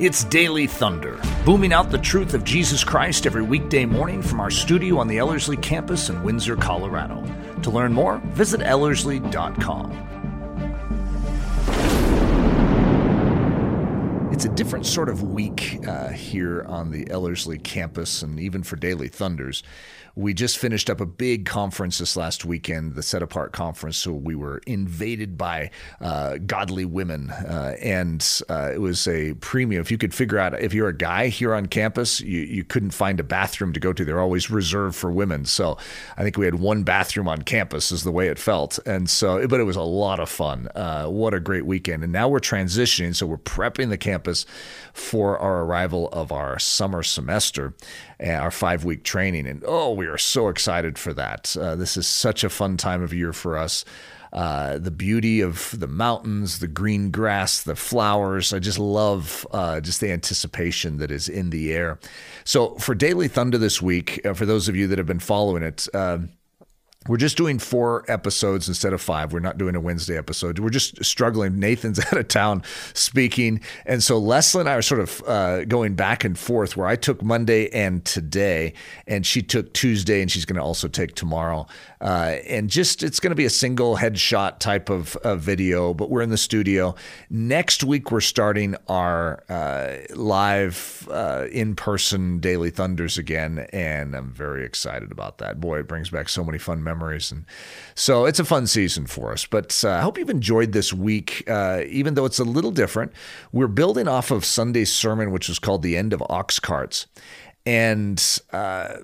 It's Daily Thunder, booming out the truth of Jesus Christ every weekday morning from our studio on the Ellerslie campus in Windsor, Colorado. To learn more, visit Ellerslie.com. It's a different sort of week uh, here on the Ellerslie campus and even for Daily Thunders. We just finished up a big conference this last weekend, the Set Apart Conference. So we were invaded by uh, godly women, uh, and uh, it was a premium. If you could figure out if you're a guy here on campus, you, you couldn't find a bathroom to go to. They're always reserved for women. So I think we had one bathroom on campus, is the way it felt. And so, but it was a lot of fun. Uh, what a great weekend! And now we're transitioning, so we're prepping the campus for our arrival of our summer semester, uh, our five week training. And oh, we are so excited for that. Uh, this is such a fun time of year for us. Uh, the beauty of the mountains, the green grass, the flowers. I just love uh, just the anticipation that is in the air. So, for Daily Thunder this week, uh, for those of you that have been following it, uh, we're just doing four episodes instead of five. We're not doing a Wednesday episode. We're just struggling. Nathan's out of town speaking. And so Leslie and I are sort of uh, going back and forth where I took Monday and today, and she took Tuesday, and she's going to also take tomorrow. Uh, and just, it's going to be a single headshot type of, of, video, but we're in the studio. Next week, we're starting our uh, live uh, in person Daily Thunders again. And I'm very excited about that. Boy, it brings back so many fun memories memories. And so it's a fun season for us. But uh, I hope you've enjoyed this week, uh, even though it's a little different. We're building off of Sunday's sermon, which was called The End of Ox Carts. And uh,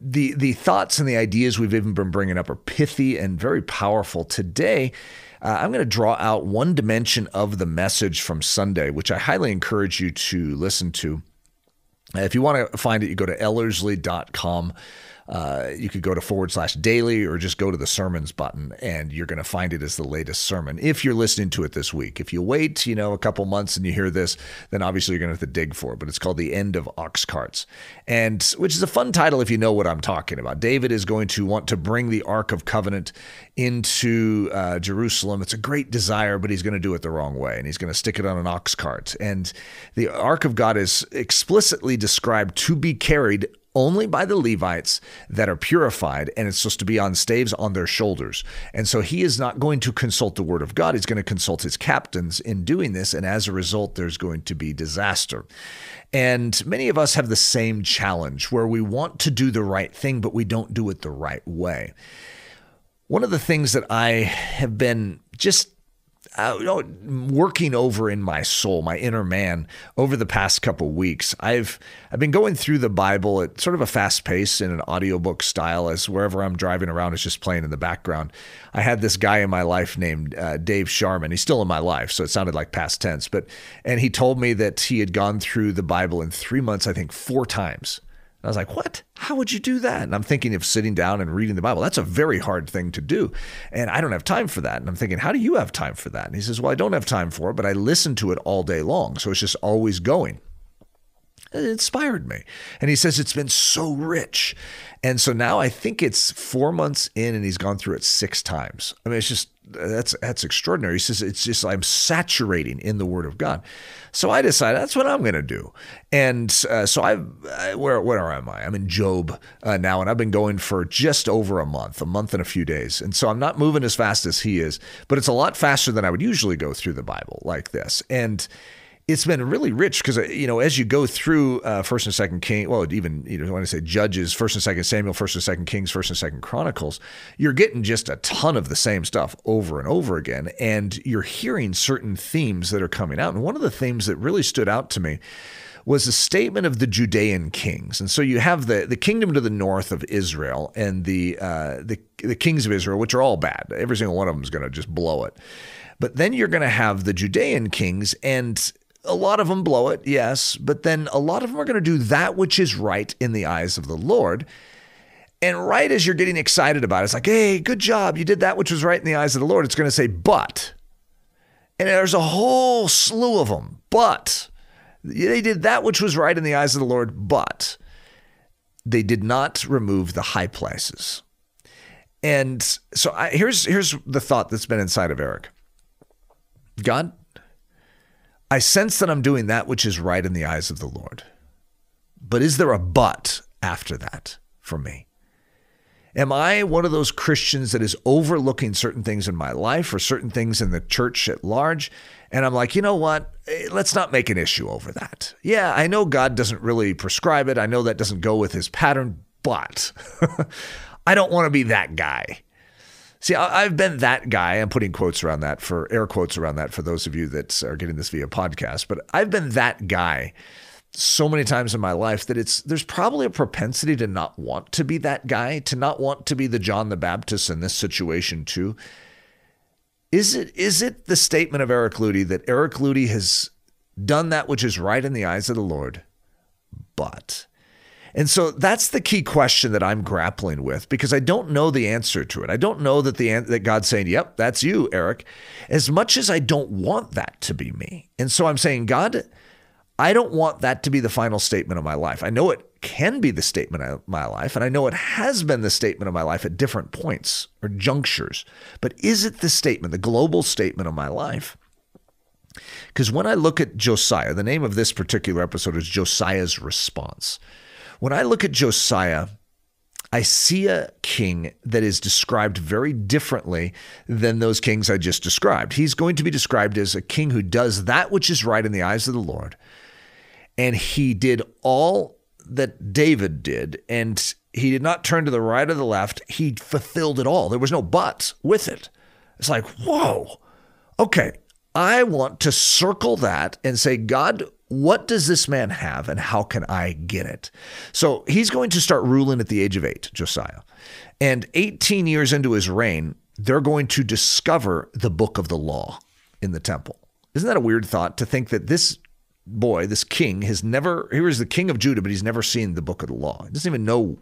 the, the thoughts and the ideas we've even been bringing up are pithy and very powerful. Today, uh, I'm going to draw out one dimension of the message from Sunday, which I highly encourage you to listen to. If you want to find it, you go to ellerslie.com uh, you could go to forward slash daily or just go to the sermons button and you're going to find it as the latest sermon if you're listening to it this week. If you wait, you know, a couple months and you hear this, then obviously you're going to have to dig for it. But it's called The End of Ox Carts, and which is a fun title if you know what I'm talking about. David is going to want to bring the Ark of Covenant into uh, Jerusalem. It's a great desire, but he's going to do it the wrong way and he's going to stick it on an ox cart. And the Ark of God is explicitly described to be carried only by the Levites that are purified, and it's supposed to be on staves on their shoulders. And so he is not going to consult the word of God. He's going to consult his captains in doing this. And as a result, there's going to be disaster. And many of us have the same challenge where we want to do the right thing, but we don't do it the right way. One of the things that I have been just uh, working over in my soul, my inner man, over the past couple weeks. I've I've been going through the Bible at sort of a fast pace in an audiobook style, as wherever I'm driving around, it's just playing in the background. I had this guy in my life named uh, Dave Sharman. He's still in my life, so it sounded like past tense, but and he told me that he had gone through the Bible in three months, I think, four times. I was like, what? How would you do that? And I'm thinking of sitting down and reading the Bible. That's a very hard thing to do. And I don't have time for that. And I'm thinking, how do you have time for that? And he says, well, I don't have time for it, but I listen to it all day long. So it's just always going. It inspired me. And he says it's been so rich. And so now I think it's four months in and he's gone through it six times. I mean, it's just that's that's extraordinary. He says it's just I'm saturating in the Word of God. So I decided that's what I'm going to do. And uh, so I've I, where where am I? I'm in Job uh, now, and I've been going for just over a month, a month and a few days. And so I'm not moving as fast as he is, but it's a lot faster than I would usually go through the Bible like this. And it's been really rich because uh, you know as you go through uh, First and Second King, well, even you know when I say Judges, First and Second Samuel, First and Second Kings, First and Second Chronicles, you're getting just a ton of the same stuff over and over again, and you're hearing certain themes that are coming out. And one of the themes that really stood out to me was a statement of the Judean kings. And so you have the, the kingdom to the north of Israel and the, uh, the, the kings of Israel, which are all bad. Every single one of them is going to just blow it. But then you're going to have the Judean kings, and a lot of them blow it, yes, but then a lot of them are going to do that which is right in the eyes of the Lord. And right as you're getting excited about it, it's like, hey, good job. You did that which was right in the eyes of the Lord. It's going to say, but. And there's a whole slew of them. But. They did that which was right in the eyes of the Lord, but. They did not remove the high places. And so I, here's here's the thought that's been inside of Eric. God, I sense that I'm doing that which is right in the eyes of the Lord. But is there a but after that for me? Am I one of those Christians that is overlooking certain things in my life or certain things in the church at large? And I'm like, you know what? Eh, let's not make an issue over that. Yeah, I know God doesn't really prescribe it. I know that doesn't go with his pattern, but I don't want to be that guy. See, I've been that guy. I'm putting quotes around that for air quotes around that for those of you that are getting this via podcast, but I've been that guy so many times in my life that it's there's probably a propensity to not want to be that guy, to not want to be the John the Baptist in this situation too. Is it is it the statement of Eric Ludy that Eric Ludy has done that which is right in the eyes of the Lord, but and so that's the key question that I'm grappling with because I don't know the answer to it. I don't know that the that God's saying, "Yep, that's you, Eric," as much as I don't want that to be me. And so I'm saying, God, I don't want that to be the final statement of my life. I know it can be the statement of my life, and I know it has been the statement of my life at different points or junctures. But is it the statement, the global statement of my life? Because when I look at Josiah, the name of this particular episode is Josiah's Response. When I look at Josiah, I see a king that is described very differently than those kings I just described. He's going to be described as a king who does that which is right in the eyes of the Lord. And he did all that David did, and he did not turn to the right or the left. He fulfilled it all. There was no buts with it. It's like, whoa, okay, I want to circle that and say, God, what does this man have and how can I get it? So he's going to start ruling at the age of eight, Josiah. And 18 years into his reign, they're going to discover the book of the law in the temple. Isn't that a weird thought to think that this boy, this king, has never, here is the king of Judah, but he's never seen the book of the law. He doesn't even know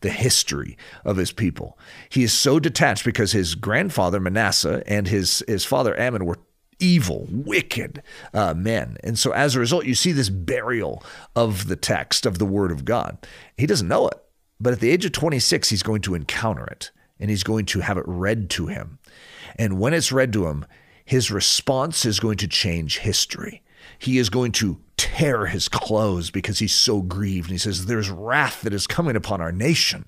the history of his people. He is so detached because his grandfather Manasseh and his, his father Amon were evil, wicked uh, men. And so as a result, you see this burial of the text of the Word of God. He doesn't know it, but at the age of 26, he's going to encounter it and he's going to have it read to him. And when it's read to him, his response is going to change history. He is going to tear his clothes because he's so grieved. And he says, There's wrath that is coming upon our nation.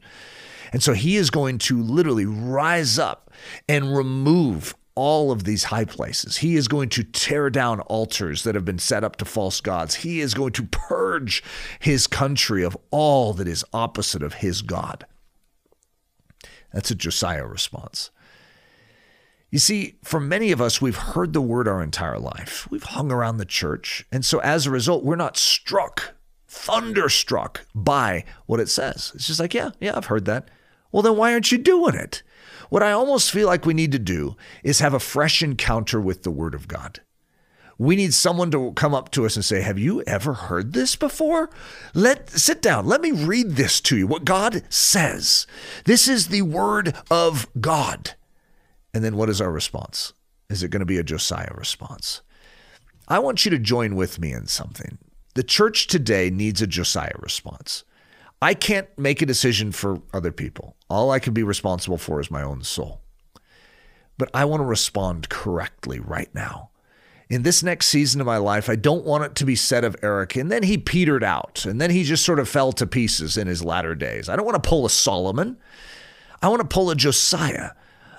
And so he is going to literally rise up and remove all of these high places. He is going to tear down altars that have been set up to false gods. He is going to purge his country of all that is opposite of his God. That's a Josiah response. You see, for many of us, we've heard the word our entire life. We've hung around the church. And so as a result, we're not struck, thunderstruck by what it says. It's just like, yeah, yeah, I've heard that. Well, then why aren't you doing it? What I almost feel like we need to do is have a fresh encounter with the Word of God. We need someone to come up to us and say, Have you ever heard this before? Let sit down. Let me read this to you. What God says. This is the word of God. And then what is our response? Is it going to be a Josiah response? I want you to join with me in something. The church today needs a Josiah response. I can't make a decision for other people. All I can be responsible for is my own soul. But I want to respond correctly right now. In this next season of my life, I don't want it to be said of Eric, and then he petered out, and then he just sort of fell to pieces in his latter days. I don't want to pull a Solomon. I want to pull a Josiah,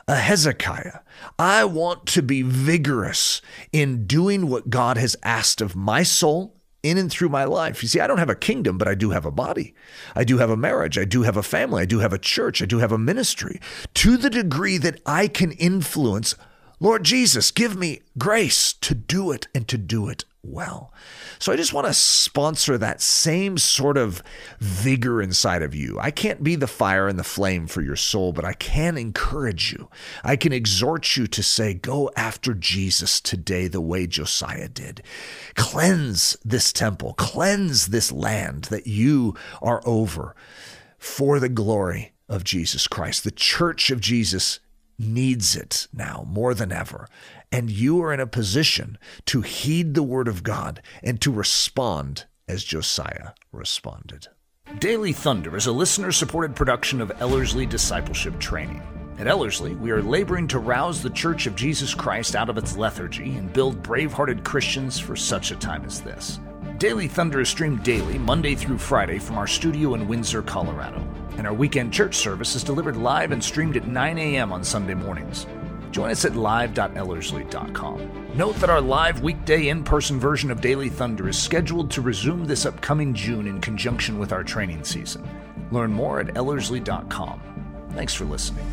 a Hezekiah. I want to be vigorous in doing what God has asked of my soul in and through my life. You see, I don't have a kingdom, but I do have a body. I do have a marriage. I do have a family. I do have a church. I do have a ministry. To the degree that I can influence, Lord Jesus, give me grace to do it and to do it well. So I just want to sponsor that same sort of vigor inside of you. I can't be the fire and the flame for your soul, but I can encourage you. I can exhort you to say, Go after Jesus today the way Josiah did. Cleanse this temple, cleanse this land that you are over for the glory of Jesus Christ. The church of Jesus needs it now more than ever. And you are in a position to heed the word of God and to respond as Josiah responded. Daily Thunder is a listener supported production of Ellerslie Discipleship Training. At Ellerslie, we are laboring to rouse the Church of Jesus Christ out of its lethargy and build brave hearted Christians for such a time as this. Daily Thunder is streamed daily, Monday through Friday, from our studio in Windsor, Colorado. And our weekend church service is delivered live and streamed at 9 a.m. on Sunday mornings. Join us at live.ellerslie.com. Note that our live weekday in person version of Daily Thunder is scheduled to resume this upcoming June in conjunction with our training season. Learn more at ellerslie.com. Thanks for listening.